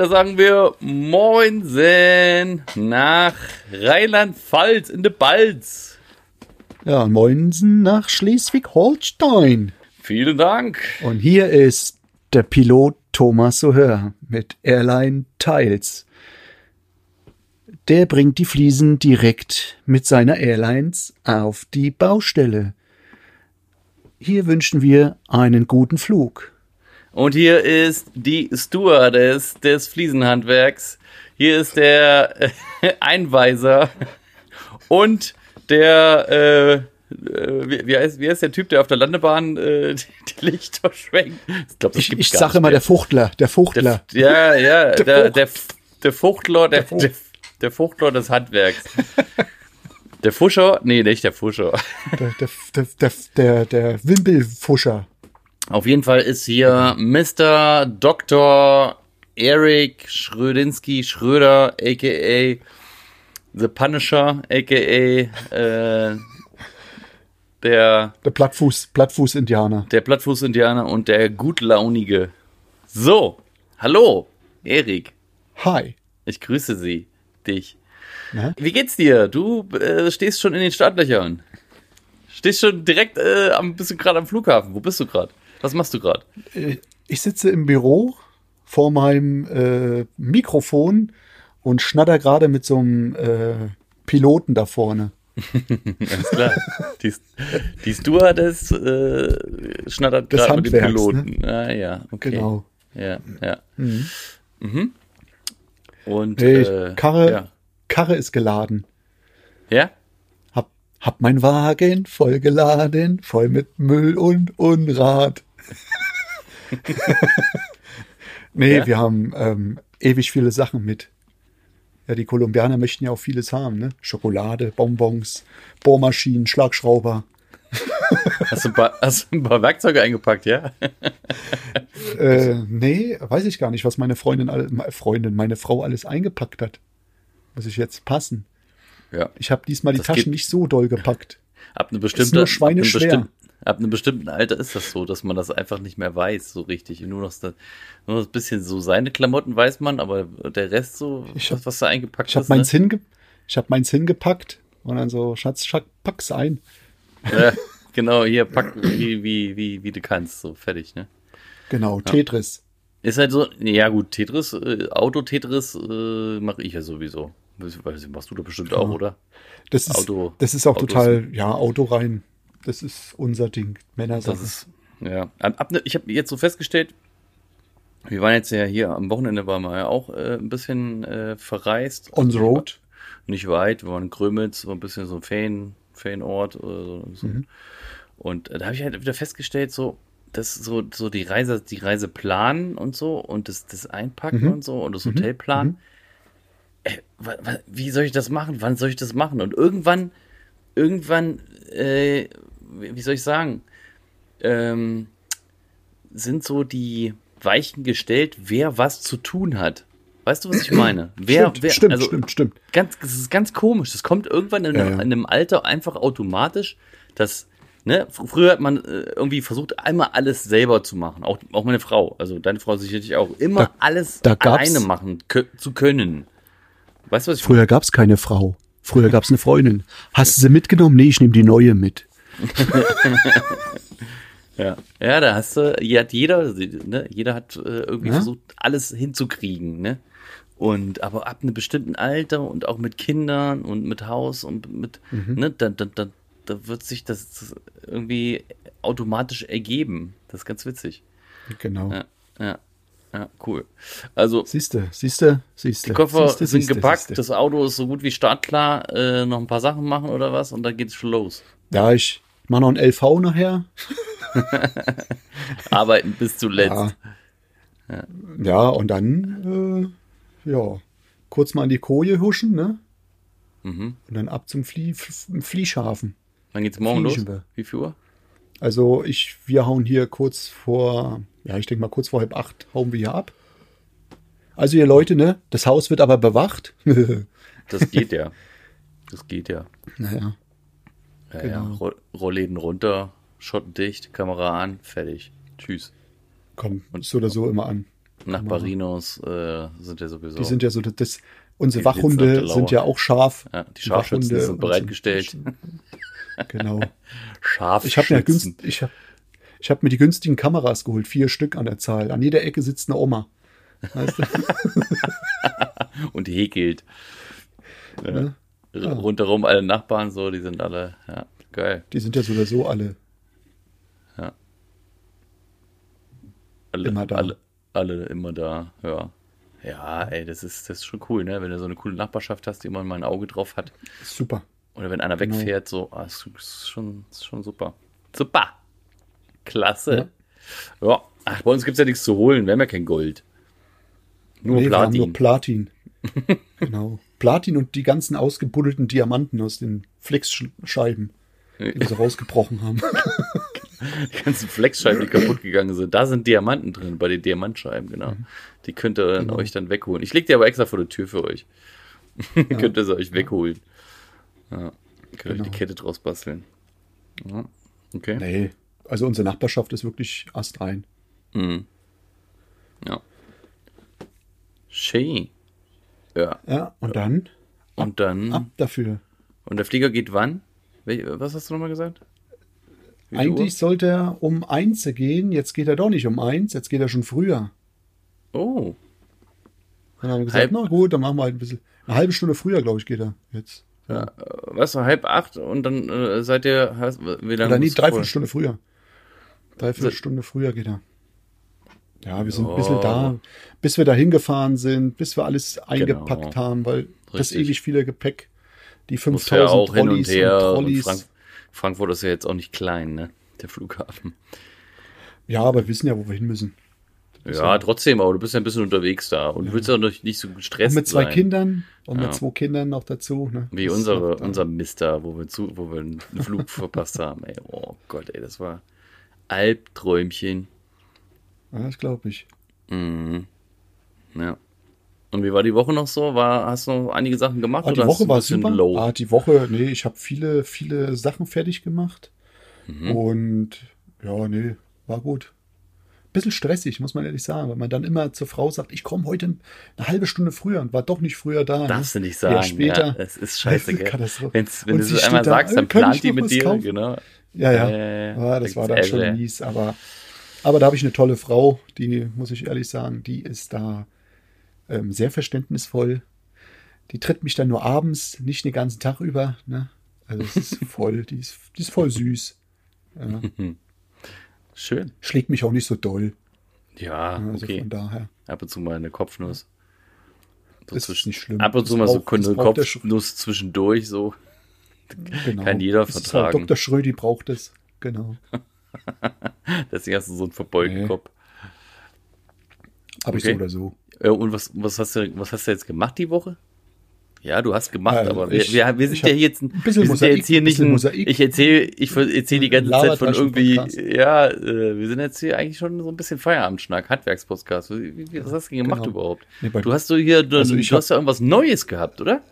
Da sagen wir Moinsen nach Rheinland-Pfalz in der Balz. Ja, Moinsen nach Schleswig-Holstein. Vielen Dank. Und hier ist der Pilot Thomas Sohör mit Airline Tiles. Der bringt die Fliesen direkt mit seiner Airlines auf die Baustelle. Hier wünschen wir einen guten Flug. Und hier ist die Stewardess des Fliesenhandwerks. Hier ist der äh, Einweiser und der, äh, äh, wie, wie, heißt, wie heißt der Typ, der auf der Landebahn äh, die, die Lichter schwenkt? Ich, glaub, ich, ich sage immer der Fuchtler, der Fuchtler. Der, ja, ja, der, der, der, der Fuchtler, der, der, der, der Fuchtler des Handwerks. Der Fuscher? Nee, nicht der Fuscher. Der, der, der, der, der, der Wimpelfuscher. Auf jeden Fall ist hier Mr. Dr. Eric Schrödinski Schröder, aka The Punisher, aka äh, der der Plattfuß Plattfuß Indianer. Der Plattfuß Indianer und der gutlaunige. So, hallo, Erik. Hi. Ich grüße Sie, dich. Na? Wie geht's dir? Du äh, stehst schon in den Startlöchern. Stehst schon direkt äh, am bist du gerade am Flughafen. Wo bist du gerade? Was machst du gerade? Äh, ich sitze im Büro vor meinem äh, Mikrofon und schnatter gerade mit so einem äh, Piloten da vorne. Ganz klar. die, die Stewardess äh, schnattert gerade mit dem Piloten. Ne? Ah ja, okay. Genau. Ja, ja. Mhm. Mhm. Und hey, äh, Karre, ja. Karre ist geladen. Ja? Hab, hab mein Wagen voll geladen, voll mit Müll und Unrat. nee, ja. wir haben ähm, ewig viele Sachen mit. Ja, die Kolumbianer möchten ja auch vieles haben, ne? Schokolade, Bonbons, Bohrmaschinen, Schlagschrauber. Hast du ein paar, hast du ein paar Werkzeuge eingepackt, ja? äh, nee, weiß ich gar nicht, was meine Freundin, Freundin, meine Frau alles eingepackt hat. Muss ich jetzt passen. Ja. Ich habe diesmal die das Taschen nicht so doll gepackt. Ab eine bestimmte, ist nur Schweine schwer. Ab einem bestimmten Alter ist das so, dass man das einfach nicht mehr weiß, so richtig. Nur noch, das, nur noch ein bisschen so seine Klamotten weiß man, aber der Rest so, ich hab, was, da eingepackt ich hab ist. Meins ne? hinge ich habe meins hingepackt und dann so, Schatz, Schatz pack's ein. Ja, genau, hier, pack, wie, wie, wie, wie du kannst, so fertig, ne? Genau, ja. Tetris. Ist halt so, ja gut, Tetris, äh, Auto-Tetris äh, mache ich ja sowieso. Weiß, machst du da bestimmt auch, oder? Das ist, Auto, das ist auch Autos. total, ja, Auto rein. Das ist unser Ding. Männer Das ist, ja. Ab, ich habe jetzt so festgestellt, wir waren jetzt ja hier am Wochenende, waren wir ja auch äh, ein bisschen äh, verreist. On the road? Nicht weit, wir waren in Grömitz, so ein bisschen so ein Fan, Fanort. Oder so. Mhm. Und äh, da habe ich halt wieder festgestellt, so, dass so, so die Reise, die Reise planen und so und das, das Einpacken mhm. und so und das mhm. Hotel planen. Mhm. Äh, wie soll ich das machen? Wann soll ich das machen? Und irgendwann, irgendwann äh, wie soll ich sagen, ähm, sind so die Weichen gestellt, wer was zu tun hat. Weißt du, was ich meine? Wer, stimmt, wer, stimmt, also stimmt, stimmt. Ganz, das ist ganz komisch. Das kommt irgendwann in, ja, ja. in einem Alter einfach automatisch, dass, ne, früher hat man äh, irgendwie versucht, einmal alles selber zu machen. Auch, auch meine Frau, also deine Frau sicherlich auch, immer da, alles da alleine machen zu können. Weißt du, was ich Früher gab es keine Frau. Früher gab es eine Freundin. Hast du sie mitgenommen? Nee, ich nehme die neue mit. ja. ja, da hast du, hat jeder, ne, jeder hat äh, irgendwie ja? versucht, alles hinzukriegen, ne? Und aber ab einem bestimmten Alter und auch mit Kindern und mit Haus und mit, mhm. ne, da, da, da, da wird sich das irgendwie automatisch ergeben. Das ist ganz witzig. Genau. Ja, ja. Ja, cool. Also. Siehste, siehste, siehste. Die Koffer siehste, sind siehste, gepackt, siehste. das Auto ist so gut wie startklar, äh, noch ein paar Sachen machen oder was und dann geht's schon los. Ja, ich mach noch ein LV nachher. Arbeiten bis zuletzt. Ja, ja. ja und dann, äh, ja, kurz mal an die Koje huschen, ne? Mhm. Und dann ab zum Flie Fließhafen. Wann geht's morgen los? Wir. Wie viel Uhr? Also ich, wir hauen hier kurz vor, ja, ich denke mal kurz vor halb acht hauen wir hier ab. Also ihr Leute, ne? Das Haus wird aber bewacht. das geht ja. Das geht ja. Naja. Ja, genau. ja. Rollläden runter, Schotten dicht, Kamera an, fertig. Tschüss. Kommt so oder so immer an. Nachbarinos äh, sind ja sowieso. Die sind ja so, das, unsere Wachhunde sind ja auch scharf. ja, die Scharfschützen sind und bereitgestellt. Genau. Scharfschützen. Ich habe mir, günst, ich hab, ich hab mir die günstigen Kameras geholt, vier Stück an der Zahl. An jeder Ecke sitzt eine Oma. Weißt du? und häkelt. Ja. Ne? R- Rundherum alle Nachbarn so, die sind alle, ja, geil. Die sind ja so oder so alle. Alle, Immer da. Alle, alle immer da, ja. Ja, ey, das ist, das ist schon cool, ne? Wenn du so eine coole Nachbarschaft hast, die immer mal ein Auge drauf hat. Super. Oder wenn einer Genau. wegfährt, so, ah, ist, ist, schon, ist schon super. Super. Klasse. Ja. Ach, bei uns gibt's ja nichts zu holen. Wir haben ja kein Gold. Nur Nee, wir haben Platin. nur Platin. genau. Platin und die ganzen ausgebuddelten Diamanten aus den Flexscheiben, die so rausgebrochen haben. die ganzen Flexscheiben, die kaputt gegangen sind. Da sind Diamanten drin, bei den Diamantscheiben, genau. Mhm. Die könnt ihr dann euch dann wegholen. Ich leg die aber extra vor der Tür für euch. könnt ihr sie euch wegholen. Ja. Könnt ihr euch die Genau. Kette draus basteln. Ja. Okay. Nee, also unsere Nachbarschaft ist wirklich astrein. Mhm. Ja. Schön. Ja. Ja, und dann Und dann. ab dafür. Und der Flieger geht wann? Was hast du nochmal gesagt? Wie Eigentlich sollte er um eins gehen, jetzt geht er doch nicht um eins, jetzt geht er schon früher. Oh. Dann haben wir gesagt, Halb- na gut, dann machen wir halt ein bisschen. Eine halbe Stunde früher, glaube ich, geht er jetzt. Ja. äh, Was, halb acht und dann äh, seid ihr, hast, wie lange Oder nee, dreiviertel? Stunde früher. Dreiviertel Se- Stunde früher geht er. Ja, wir sind Ja. ein bisschen da, bis wir da hingefahren sind, bis wir alles eingepackt Genau. haben, weil das Richtig. ewig viele Gepäck, die Muss 5000 ja auch hin und Trolleys her. Und Trolleys. Frank Frankfurt ist ja jetzt auch nicht klein, ne? Der Flughafen. Ja, aber wir wissen ja, wo wir hin müssen. Ja, trotzdem, aber du bist ja ein bisschen unterwegs da und du willst ja noch nicht so Und gestresst mit zwei sein. Kindern und Ja. mit zwei Kindern noch dazu. Ne? Wie Das unsere, unser Mister, wo wir zu, wo wir einen Flug verpasst haben. Ey, oh Gott, ey, das war Albträumchen. Ja, das glaube ich. Mhm. Ja. Und wie war die Woche noch so? War, hast du noch einige Sachen gemacht Ah, die oder Woche war super. low? Ah, die Woche, nee, ich habe viele, viele Sachen fertig gemacht. Mhm. Und ja, nee, war gut. Bisschen stressig, muss man ehrlich sagen, weil man dann immer zur Frau sagt, ich komme heute eine halbe Stunde früher und war doch nicht früher da. Darfst du ne? nicht sagen. Ja, später. Ja, das ist scheiße, gell? Wenn's, wenn Und du sie es einmal da, sagst, dann äh, kann plant ich die mit dir, kaufen? genau. Ja, ja. Äh, ja das da war dann schon mies, aber, aber da habe ich eine tolle Frau, die, muss ich ehrlich sagen, die ist da ähm, sehr verständnisvoll. Die tritt mich dann nur abends, nicht den ganzen Tag über. Ne? Also es ist voll, die ist, die ist voll süß. Ja. Schön. Schlägt mich auch nicht so doll. Ja, Also okay. von daher. Ab und zu mal eine Kopfnuss. So Das ist zwischen- nicht schlimm. Ab und zu mal so eine Kopfnuss zwischendurch, so. Genau. Kann jeder Das ist vertragen. Halt Dr. Schrödi braucht es. Genau. Deswegen hast du so einen verbeulten Nee. Kopf. Ich Okay. so oder so. Äh, Und was, was, hast du, was hast du jetzt gemacht die Woche? Ja, du hast gemacht, Äh, aber wir, ich- wir, wir sind ja jetzt, ein wir bisschen sind ja Mosaik, jetzt hier nicht ein, Mosaik. ich erzähle ich erzähle die ganze Zeit von irgendwie, ja, äh, wir sind jetzt hier eigentlich schon so ein bisschen Feierabendschnack, Handwerkspodcast. Was hast du gemacht Genau. überhaupt? Nee, du hast du hier, du, Also ich du hast ja irgendwas Neues gehabt, oder?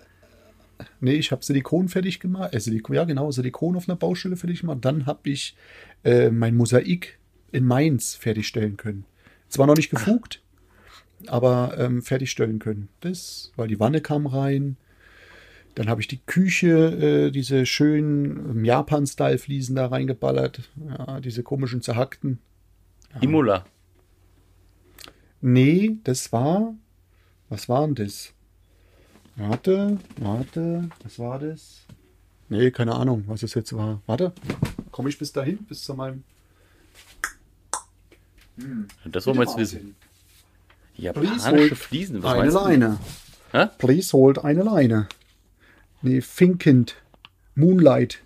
Nee, ich habe Silikon fertig gemacht. Äh, Silikon, ja, genau, Silikon auf einer Baustelle fertig gemacht. Dann habe ich äh, mein Mosaik in Mainz fertigstellen können. Zwar noch nicht gefugt, aber ähm, fertigstellen können. Das, weil die Wanne kam rein. Dann habe ich die Küche, äh, diese schönen ähm, Japan-Style-Fliesen da reingeballert. Ja, diese komischen zerhackten. Imola. Nee, das war. Was war denn das? Warte, warte, was war das? Nee, keine Ahnung, was es jetzt war. Warte, komme ich bis dahin, bis zu meinem. Das wollen wir jetzt wissen. Japanische hold Fliesen, was Eine du? Leine. Hä? Please hold eine Leine. Nee, Finkend. Moonlight.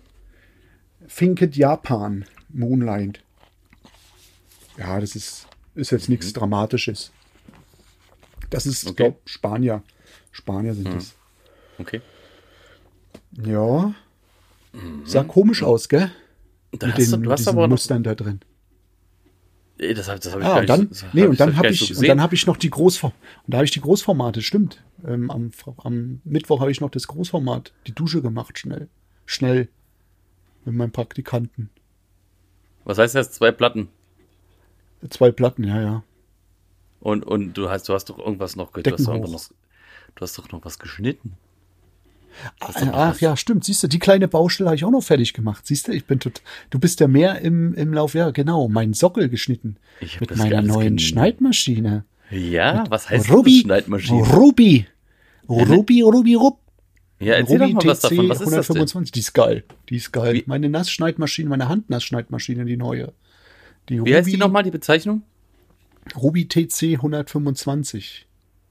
Finkend Japan. Moonlight. Ja, das ist, ist jetzt nichts Dramatisches. Das ist, Mhm. Okay. glaub, Spanier. Spanier sind das. Okay. Ja. Sah komisch aus, gell? Da Mit du, den, du hast diesen Mustern da drin. Das, hab- das habe ich Ah, und dann, nicht, das nee, hab und dann habe ich, nicht so und dann habe ich noch die Großform, und da habe ich die Großformate, stimmt. Ähm, am, am Mittwoch habe ich noch das Großformat, die Dusche gemacht, schnell, schnell, mit meinem Praktikanten. Was heißt das? Zwei Platten. Zwei Platten, ja, ja. Und, und du hast, du hast doch irgendwas noch, du hast, noch, du hast doch noch was geschnitten. Ach ja, stimmt. Siehst du, die kleine Baustelle habe ich auch noch fertig gemacht. Siehst du, ich bin tot, du bist ja mehr im, im Lauf, ja, genau, meinen Sockel geschnitten. Ich mit meiner neuen gen- Schneidmaschine. Ja, was heißt Ruby, das Schneidmaschine? Ruby. Ruby, Ruby, Rup. Ja, erzähl doch Ruby mal was TC davon. Was ist das denn? 125. Die ist geil. Die ist geil. Wie- Meine Nassschneidmaschine, meine Handnassschneidmaschine, die neue. Die Wie heißt die nochmal, die Bezeichnung? Ruby TC 125.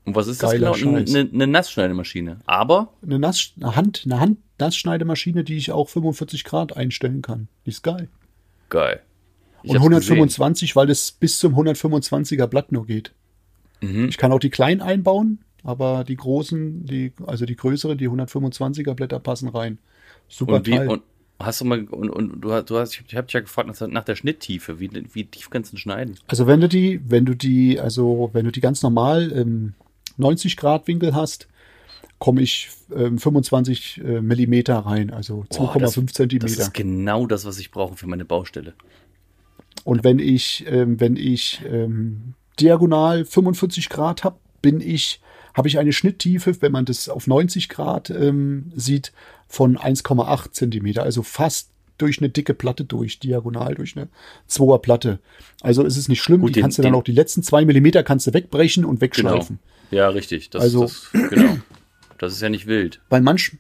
Und was ist das Geiler genau? Eine, eine Nassschneidemaschine. Aber, Eine, Nass, eine Hand, eine Handnassschneidemaschine, die ich auch 45 Grad einstellen kann. Die ist geil. geil. Ich Und hab's 125, weil das bis zum 125er Blatt nur geht. Mhm. Ich kann auch die kleinen einbauen, aber die großen, die, also die größeren, die 125er Blätter passen rein. Super Und wie, Teil. und hast du mal, und, und du hast, du hast, ich hab dich ja gefragt nach, der Schnitttiefe. Wie, wie tief kannst du schneiden? Also wenn du die, wenn du die, also wenn du die ganz normal im 90 Grad Winkel hast, komme ich ähm, 25 äh, Millimeter rein, also Boah, das- 2,5 Das Zentimeter. ist genau das, was ich brauche für meine Baustelle. Und wenn ich, ähm, wenn ich ähm, diagonal 45 Grad habe, bin ich, habe ich eine Schnitttiefe, wenn man das auf 90 Grad ähm, sieht, von 1,8 Zentimeter, also fast durch eine dicke Platte durch, diagonal durch eine Zweier Platte. Also ist es nicht schlimm, Gut, die den- kannst du dann auch die letzten zwei Millimeter kannst du wegbrechen und Genau. wegschleifen. Ja, richtig. Das, Also- das, genau. Das ist ja nicht wild. Weil manch,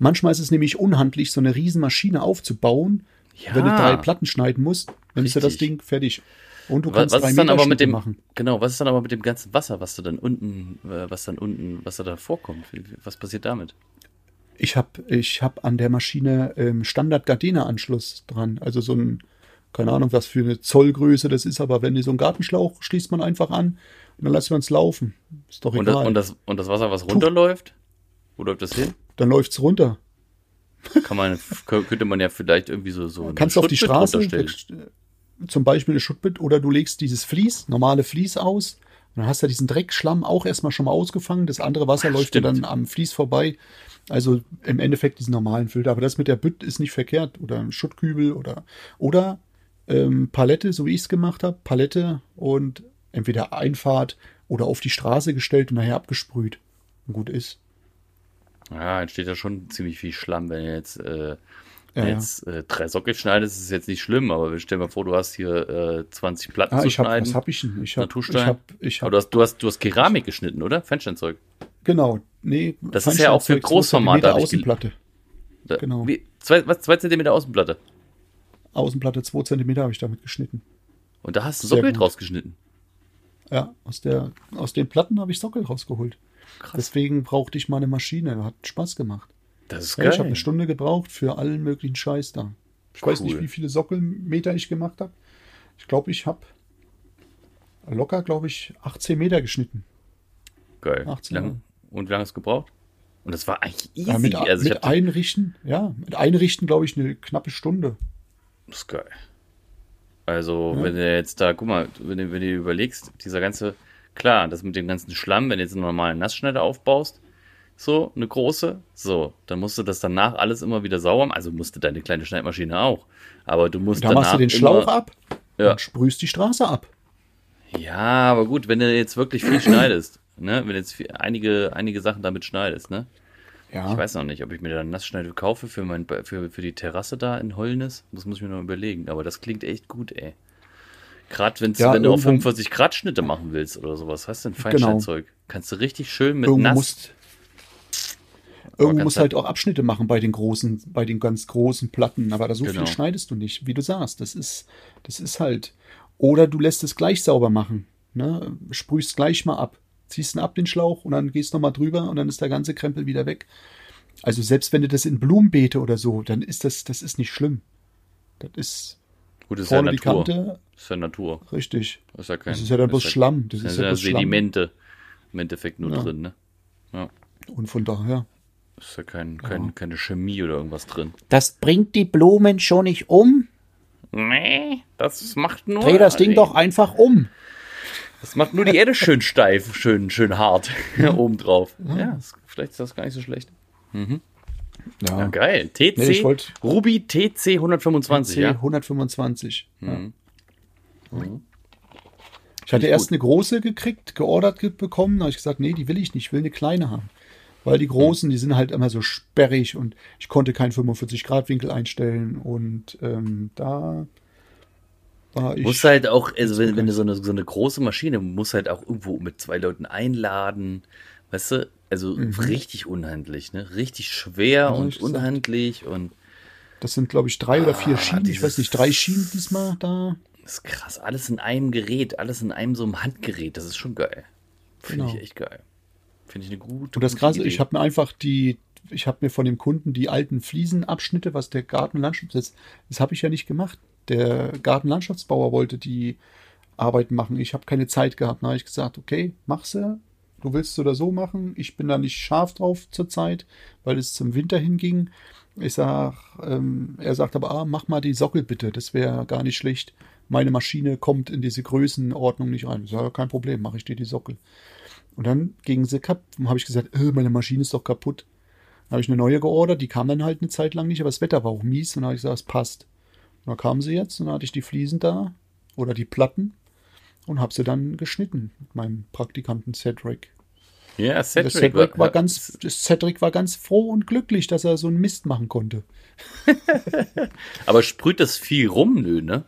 manchmal ist es nämlich unhandlich, so eine Riesenmaschine aufzubauen, Ja. wenn du drei Platten schneiden musst, nimmst du das Richtig. Ding fertig. Und du Was, kannst was drei ist dann aber mit dem, machen. genau, was ist dann aber mit dem ganzen Wasser, was du dann unten, äh, was dann unten, was da vorkommt? Wie- wie- Was passiert damit? Ich habe ich hab an der Maschine ähm, Standard-Gardena-Anschluss dran. Also so ein, keine Ahnung, was für eine Zollgröße das ist, aber wenn ihr so einen Gartenschlauch schließt man einfach an und dann lässt man es laufen. Ist doch Und egal. das, und, das, und das Wasser, was runterläuft? Wo läuft das hin? dann läuft's runter. Kann man, könnte man ja vielleicht irgendwie so, so Kannst du auf die Straße runterstellen. äh, zum Beispiel eine Schuttbett oder du legst dieses Vlies, normale Vlies aus. Und dann hast du diesen Dreckschlamm auch erstmal schon mal ausgefangen. Das andere Wasser Ach, läuft dir stimmt. dann am Vlies vorbei. Also im Endeffekt diesen normalen Filter. Aber das mit der Bütt ist nicht verkehrt. Oder ein Schuttkübel oder, oder ähm, Palette, so wie ich es gemacht habe. Palette und entweder Einfahrt oder auf die Straße gestellt und nachher abgesprüht. Und gut ist. Ja, entsteht ja schon ziemlich viel Schlamm, wenn ihr jetzt, äh, Ja, jetzt äh, drei Sockets schneidest, ist es jetzt nicht schlimm, aber stell dir mal vor, du hast hier äh, 20 Platten Ah, zu ich hab, schneiden. was habe ich denn? Ich habe Naturstein. ich hab, ich aber hab, du hast, du hast, du hast Keramik geschnitten, oder? Fensteinzeug. genau. Nee, Das ist ja auch für zwei Großformat, Zentimeter Außenplatte. Da, Genau. Wie, zwei, was, zwei Zentimeter Außenplatte. Außenplatte 2 cm habe ich damit geschnitten. Und da hast du Sehr Sockel gut. rausgeschnitten. Ja, aus, der, aus den Platten habe ich Sockel rausgeholt. Krass. Deswegen brauchte ich mal eine Maschine. Hat Spaß gemacht. Das ist Ja, geil. ich habe eine Stunde gebraucht für allen möglichen Scheiß da. Ich weiß Cool. nicht, wie viele Sockelmeter ich gemacht habe. Ich glaube, ich habe locker, glaube ich, 18 Meter geschnitten. geil. 18 Wie lange- Und wie lange hast du gebraucht? Und das war eigentlich easy. Ja, mit also mit Einrichten, ja, mit Einrichten, glaube ich, eine knappe Stunde. das ist geil. Also, Ja. wenn du jetzt da, guck mal, wenn du, wenn du überlegst, dieser ganze, klar, das mit dem ganzen Schlamm, wenn du jetzt einen normalen Nassschneider aufbaust, so, eine große, so, dann musst du das danach alles immer wieder sauber machen. Also musste deine kleine Schneidmaschine auch. Aber du musst Da danach machst du den Schlauch immer, ab Ja. und sprühst die Straße ab. Ja, aber gut, wenn du jetzt wirklich viel schneidest, ne, wenn du jetzt viel, einige, einige Sachen damit schneidest, ne, Ja, ich weiß noch nicht, ob ich mir da einen Nassschneider kaufe für, mein, für, für die Terrasse da in Holnis. Das muss ich mir noch überlegen. Aber das klingt echt gut, ey. Gerade Ja, wenn du auf irgendwo- 45 Grad Schnitte machen willst oder sowas, hast du ein Feinsteinzeug. Kannst du richtig schön mit irgendwo nass. musst, irgendwo musst halt auch Abschnitte machen bei den großen, bei den ganz großen Platten, aber da so Genau. viel schneidest du nicht, wie du sagst. Das ist, das ist halt. Oder du lässt es gleich sauber machen. Ne? Sprühst gleich mal ab. Ziehst ihn ab, den Schlauch, und dann gehst noch mal drüber und dann ist der ganze Krempel wieder weg. Also selbst wenn du das in Blumenbeete oder so, dann ist das, das ist nicht schlimm. Das ist Gut, das ist ja vorne die Natur. Kante, Das ist ja Natur. richtig. Das ist ja kein. Das ist ja dann bloß Schlamm. Das Das ist sind ja ja bloß Schlamm. Sedimente im Endeffekt nur Ja. drin, ne? Und von daher. Das ist ja kein, kein, keine Chemie oder irgendwas drin. Das bringt die Blumen schon nicht um. Nee, das macht nur. Dreh das Ding doch einfach um. Das macht nur die Erde schön steif, schön, schön hart obendrauf. Ja, das, vielleicht ist das gar nicht so schlecht. Ja, geil. TC, Nee, ich wollt- Ruby TC 125, C ja. 125. Ja. Mhm. Ich hatte erst gut. eine große gekriegt, geordert ge bekommen, da habe ich gesagt, nee, die will ich nicht, ich will eine kleine haben. Weil die großen, die sind halt immer so sperrig und ich konnte keinen 45-Grad-Winkel einstellen und ähm, da war ich. Muss halt auch, also wenn, wenn du so eine, so eine große Maschine, muss halt auch irgendwo mit zwei Leuten einladen, weißt du, also mhm. richtig unhandlich, ne? Richtig schwer ja, und unhandlich und. Das sind, glaube ich, drei oder vier ah, Schienen. Ich weiß nicht, drei Schienen diesmal da. Das ist krass. Alles in einem Gerät, alles in einem so einem Handgerät. Das ist schon geil. Finde genau. ich echt geil. Finde ich eine gute. Und das Krasse, ich habe mir einfach die, ich habe mir von dem Kunden die alten Fliesenabschnitte, was der Gartenlandschafts das, das habe ich ja nicht gemacht. Der Gartenlandschaftsbauer wollte die Arbeiten machen. Ich habe keine Zeit gehabt. Da habe ich gesagt, okay, mach sie. Du willst es oder so machen. Ich bin da nicht scharf drauf zurzeit, weil es zum Winter hinging. Ich sag, ähm, er sagt aber, ah, mach mal die Sockel bitte. Das wäre gar nicht schlecht. Meine Maschine kommt in diese Größenordnung nicht rein. Ich sage, kein Problem, mache ich dir die Sockel. Und dann ging sie kaputt. habe ich gesagt, äh, meine Maschine ist doch kaputt. Dann habe ich eine neue geordert, die kam dann halt eine Zeit lang nicht, aber das Wetter war auch mies und dann habe ich gesagt, es passt. Und dann kam sie jetzt und dann hatte ich die Fliesen da oder die Platten und habe sie dann geschnitten mit meinem Praktikanten Cedric. Ja, Cedric, Cedric war, war ganz, Cedric war ganz froh und glücklich, dass er so einen Mist machen konnte. aber sprüht das viel rum, nö, ne?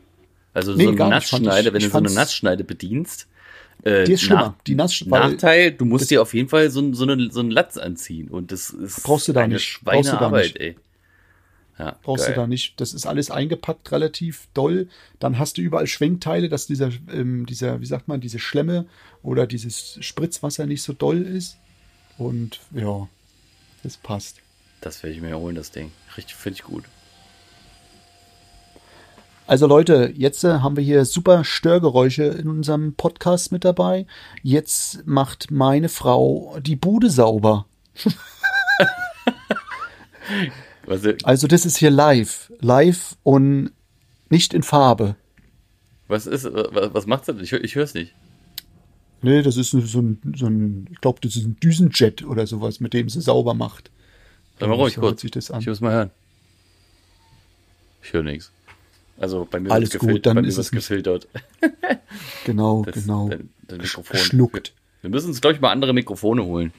Also nee, so eine Nassschneide, wenn du so eine Nassschneide bedienst, äh, die ist schlimmer. Nach, die Nass Nachteil, du musst dir auf jeden Fall so, so, eine, so einen Latz anziehen. Und das ist brauchst du da eine nicht. Schweinearbeit, ey. Ja, brauchst geil. du da nicht. Das ist alles eingepackt, relativ doll. Dann hast du überall Schwenkteile, dass dieser, ähm, dieser, wie sagt man, diese Schlemme oder dieses Spritzwasser nicht so doll ist. Und ja, das passt. Das werde ich mir holen, das Ding. Richtig, finde ich gut. Also Leute, jetzt äh, haben wir hier super Störgeräusche in unserem Podcast mit dabei. Jetzt macht meine Frau die Bude sauber. also das ist hier live. Live und nicht in Farbe. Was ist, was macht sie? Ich, ich höre es nicht. Nee, das ist so ein, so ein ich glaube, das ist ein Düsenjet oder sowas, mit dem sie sauber macht. Dann mal ruhig kurz. Sich das an. Ich muss mal hören. Ich höre nichts. Also bei mir Alles gut, gefil- dann ist es gefiltert. genau, das, genau. Der, der Mikrofon. Schluckt. Wir, müssen uns, glaube ich, mal andere Mikrofone holen.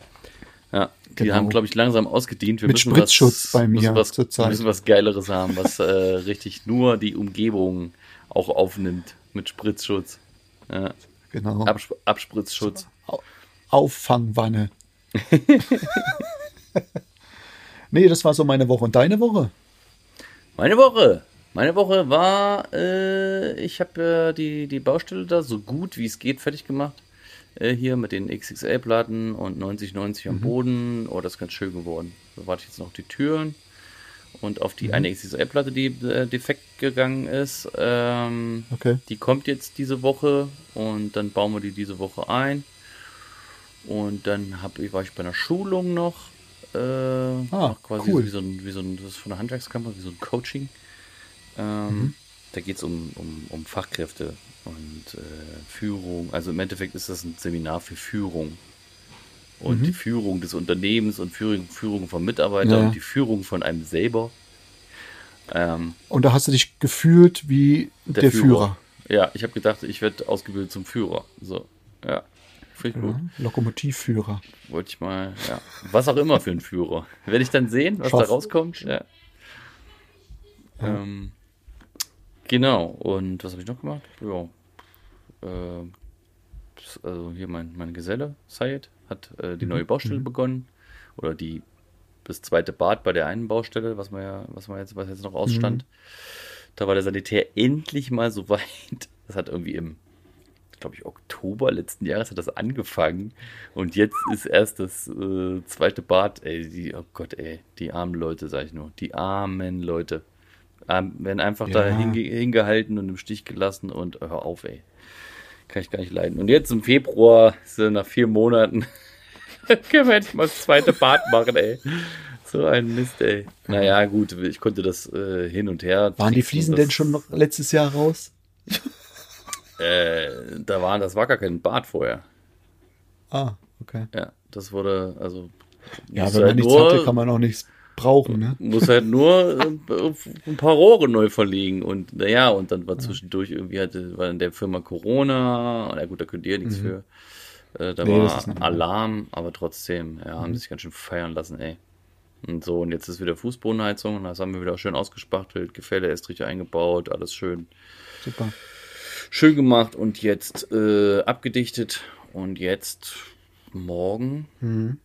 Ja, die genau. haben, glaube ich, langsam ausgedient. Wir Mit müssen Spritzschutz was, bei mir müssen was, zurzeit. Wir müssen was Geileres haben, was äh, richtig nur die Umgebung auch aufnimmt mit Spritzschutz. Ja. Genau. Absp Abspritzschutz. Auffangwanne. nee, das war so meine Woche. Und deine Woche? Meine Woche. Meine Woche war, äh, ich habe äh, die, die Baustelle da so gut wie es geht fertig gemacht. Äh, hier mit den XXL-Platten und 9090 am mhm. Boden. Oh, das ist ganz schön geworden. Da warte ich jetzt noch die Türen und auf die mhm. eine XXL-Platte, die äh, defekt gegangen ist. Ähm, okay. Die kommt jetzt diese Woche und dann bauen wir die diese Woche ein. Und dann hab, war ich bei einer Schulung noch. Äh, ah, quasi cool. wie, so ein, wie so ein, das ist von der Handwerkskammer, wie so ein Coaching. Ähm, mhm. Da geht es um, um, um Fachkräfte und äh, Führung. Also im Endeffekt ist das ein Seminar für Führung. Und mhm. die Führung des Unternehmens und Führung, Führung von Mitarbeitern ja. und die Führung von einem selber. Ähm, und da hast du dich gefühlt wie der, der Führer. Führer. Ja, ich habe gedacht, ich werde ausgebildet zum Führer. So, ja. Finde ja, gut. Lokomotivführer. Wollte ich mal, ja. Was auch immer für ein Führer. Werde ich dann sehen, was Schaff. da rauskommt. Ja. Ähm, Genau, und was habe ich noch gemacht? Ja. Äh, also hier mein, mein Geselle, Sayed, hat äh, die mhm. neue Baustelle mhm. begonnen. Oder die das zweite Bad bei der einen Baustelle, was man ja, was man jetzt, was jetzt noch ausstand. Mhm. Da war der Sanitär endlich mal so weit. Das hat irgendwie im, glaube ich, Oktober letzten Jahres hat das angefangen. Und jetzt ist erst das äh, zweite Bad, ey, die, oh Gott, ey, die armen Leute, sag ich nur. Die armen Leute. Ähm, werden einfach ja. da hinge hingehalten und im Stich gelassen und hör auf, ey. Kann ich gar nicht leiden. Und jetzt im Februar, so nach vier Monaten, können wir endlich mal das zweite Bad machen, ey. So ein Mist, ey. Naja, gut, ich konnte das äh, hin und her. Waren die Fliesen denn schon noch letztes Jahr raus? äh, da waren, das war gar kein Bad vorher. Ah, okay. Ja, das wurde, also. Ja, wenn man nichts hatte, kann man auch nichts brauchen, ne? Muss halt nur äh, ein paar Rohre neu verlegen und naja, und dann war zwischendurch irgendwie hatte, war in der Firma Corona, na gut, da könnt ihr nichts für. Äh, da Nee, war Alarm, aber trotzdem, ja, haben sich ganz schön feiern lassen, ey. Und so, und jetzt ist wieder Fußbodenheizung und das haben wir wieder schön ausgespachtelt, Gefälle erst richtig eingebaut, alles schön Super. schön gemacht und jetzt äh, abgedichtet. Und jetzt morgen Mhm.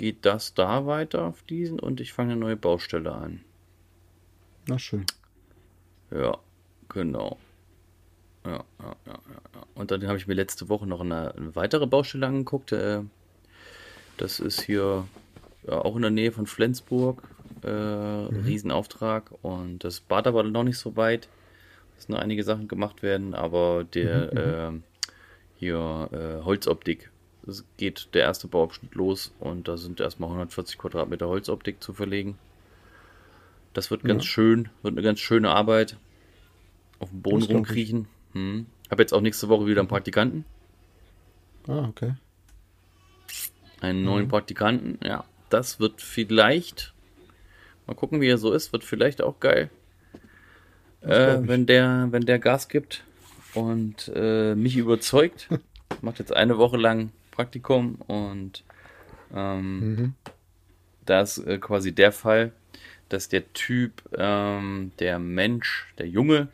Geht das da weiter auf diesen und ich fange eine neue Baustelle an. Na schön. Ja, genau. Ja, ja, ja, ja. Und dann habe ich mir letzte Woche noch eine, eine weitere Baustelle angeguckt. Äh, das ist hier ja, auch in der Nähe von Flensburg. Äh, Riesenauftrag. Und das Bad aber noch nicht so weit. Es noch einige Sachen gemacht werden, aber der äh, hier äh, Holzoptik. Es geht der erste Bauabschnitt los und da sind erstmal 140 Quadratmeter Holzoptik zu verlegen. Das wird ganz Ja. schön, wird eine ganz schöne Arbeit. Auf dem Boden Das rumkriechen. Hm. Hab jetzt auch nächste Woche wieder einen Praktikanten. Ah, okay. Einen neuen Praktikanten. Ja, das wird vielleicht. Mal gucken, wie er so ist. Wird vielleicht auch geil. Äh, wenn der, wenn der Gas gibt und äh, mich überzeugt. Macht jetzt eine Woche lang Praktikum und ähm, Mhm. da ist äh, quasi der Fall, dass der Typ, ähm, der Mensch, der Junge,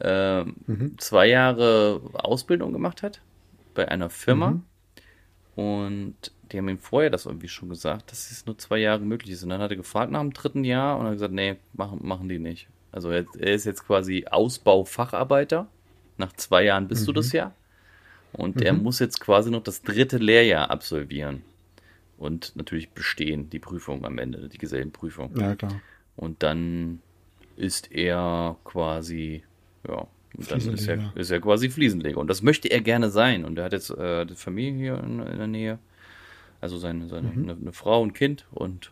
ähm, Mhm. zwei Jahre Ausbildung gemacht hat bei einer Firma. Mhm. Und die haben ihm vorher das irgendwie schon gesagt, dass es nur zwei Jahre möglich ist. Und dann hat er gefragt nach dem dritten Jahr und hat gesagt, nee, machen, machen die nicht. Also er, er ist jetzt quasi Ausbaufacharbeiter. Nach zwei Jahren bist du Mhm. das ja. Und er muss jetzt quasi noch das dritte Lehrjahr absolvieren. Und natürlich bestehen, die Prüfung am Ende, die Gesellenprüfung. Ja, klar. Und dann ist er quasi, ja, und dann ist er, ist er quasi Fliesenleger. Und das möchte er gerne sein. Und er hat jetzt äh, eine Familie hier in, in der Nähe. Also seine, seine Mhm. eine, eine Frau und Kind und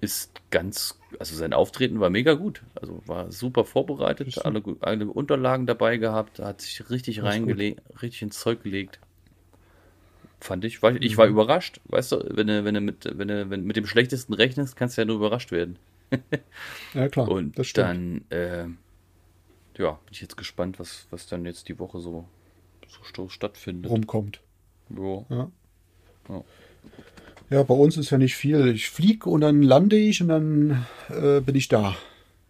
ist ganz, also sein Auftreten war mega gut. Also war super vorbereitet, alle, alle Unterlagen dabei gehabt, hat sich richtig reingelegt, richtig ins Zeug gelegt. Fand ich, war, ich war Mhm. überrascht. Weißt du, wenn du, wenn du mit, wenn du wenn, mit dem Schlechtesten rechnest, kannst du ja nur überrascht werden. Ja, klar. Und das stimmt. dann, äh, ja, bin ich jetzt gespannt, was, was dann jetzt die Woche so, so stattfindet. rumkommt. Ja. Ja. Ja. Ja, bei uns ist ja nicht viel. Ich fliege und dann lande ich und dann äh, bin ich da.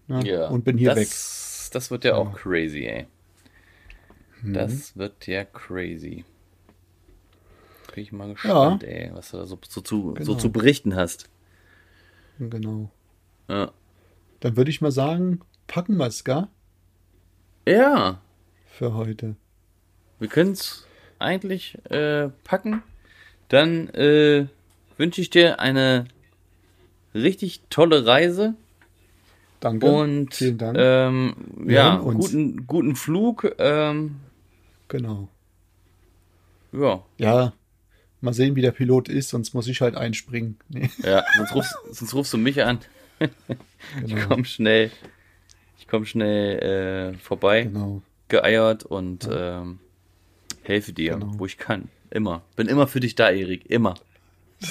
Ne? Ja, Und bin hier weg. das, Das wird ja auch crazy, ey. Mhm. Das wird ja crazy. Bin ich mal gespannt, ey, was du da so, so, zu, so Genau. zu berichten hast. Genau. Ja. Dann würde ich mal sagen, packen wir es, gell? Ja, Für heute. wir können es eigentlich äh, packen. Dann äh, wünsche ich dir eine richtig tolle Reise Danke. und Vielen Dank. Ähm, Wir ja, guten, guten Flug. Ähm, genau. ja, Ja, mal sehen, wie der Pilot ist, sonst muss ich halt einspringen. Nee, ja sonst, rufst, sonst rufst du mich an. Ich genau. komm schnell, ich komm schnell äh, vorbei, genau. geeiert und ähm, helfe dir, Genau. wo ich kann. Immer. Bin immer für dich da, Erik. Immer.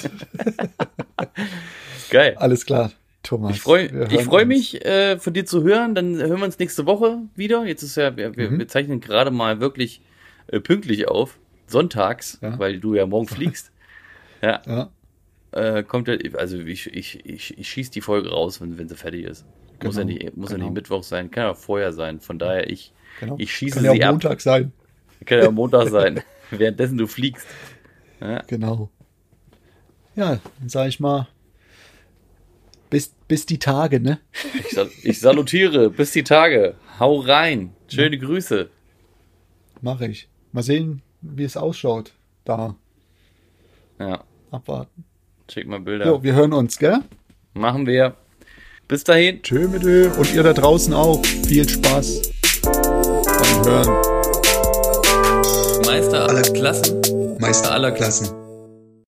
Geil. Alles klar, Thomas. Ich freue freu mich, äh, von dir zu hören. Dann hören wir uns nächste Woche wieder. Jetzt ist ja, wir, wir, Mhm. wir zeichnen gerade mal wirklich äh, pünktlich auf. Sonntags, Ja. weil du ja morgen fliegst. ja, Ja, äh, kommt ja, also ich, ich, ich, ich schieße die Folge raus, wenn, wenn sie fertig ist. muss ja Genau, nicht, muss ja genau. nicht Mittwoch sein, kann ja vorher sein. Von daher, ich, genau. ich schieße Kann ja sie auch ab. Montag sein. Kann ja Montag sein, währenddessen du fliegst. Ja, Genau. Ja, dann sage ich mal, bis, bis die Tage, ne? ich, sal ich salutiere. Bis die Tage. Hau rein. Schöne Grüße. Mache ich. Mal sehen, wie es ausschaut. Da Ja, abwarten. schick mal Bilder. Jo, wir hören uns, gell? Machen wir. Bis dahin. Tschö mit Ö. Und ihr da draußen auch. Viel Spaß beim Hören. Meister aller Klassen. Meister aller Klassen.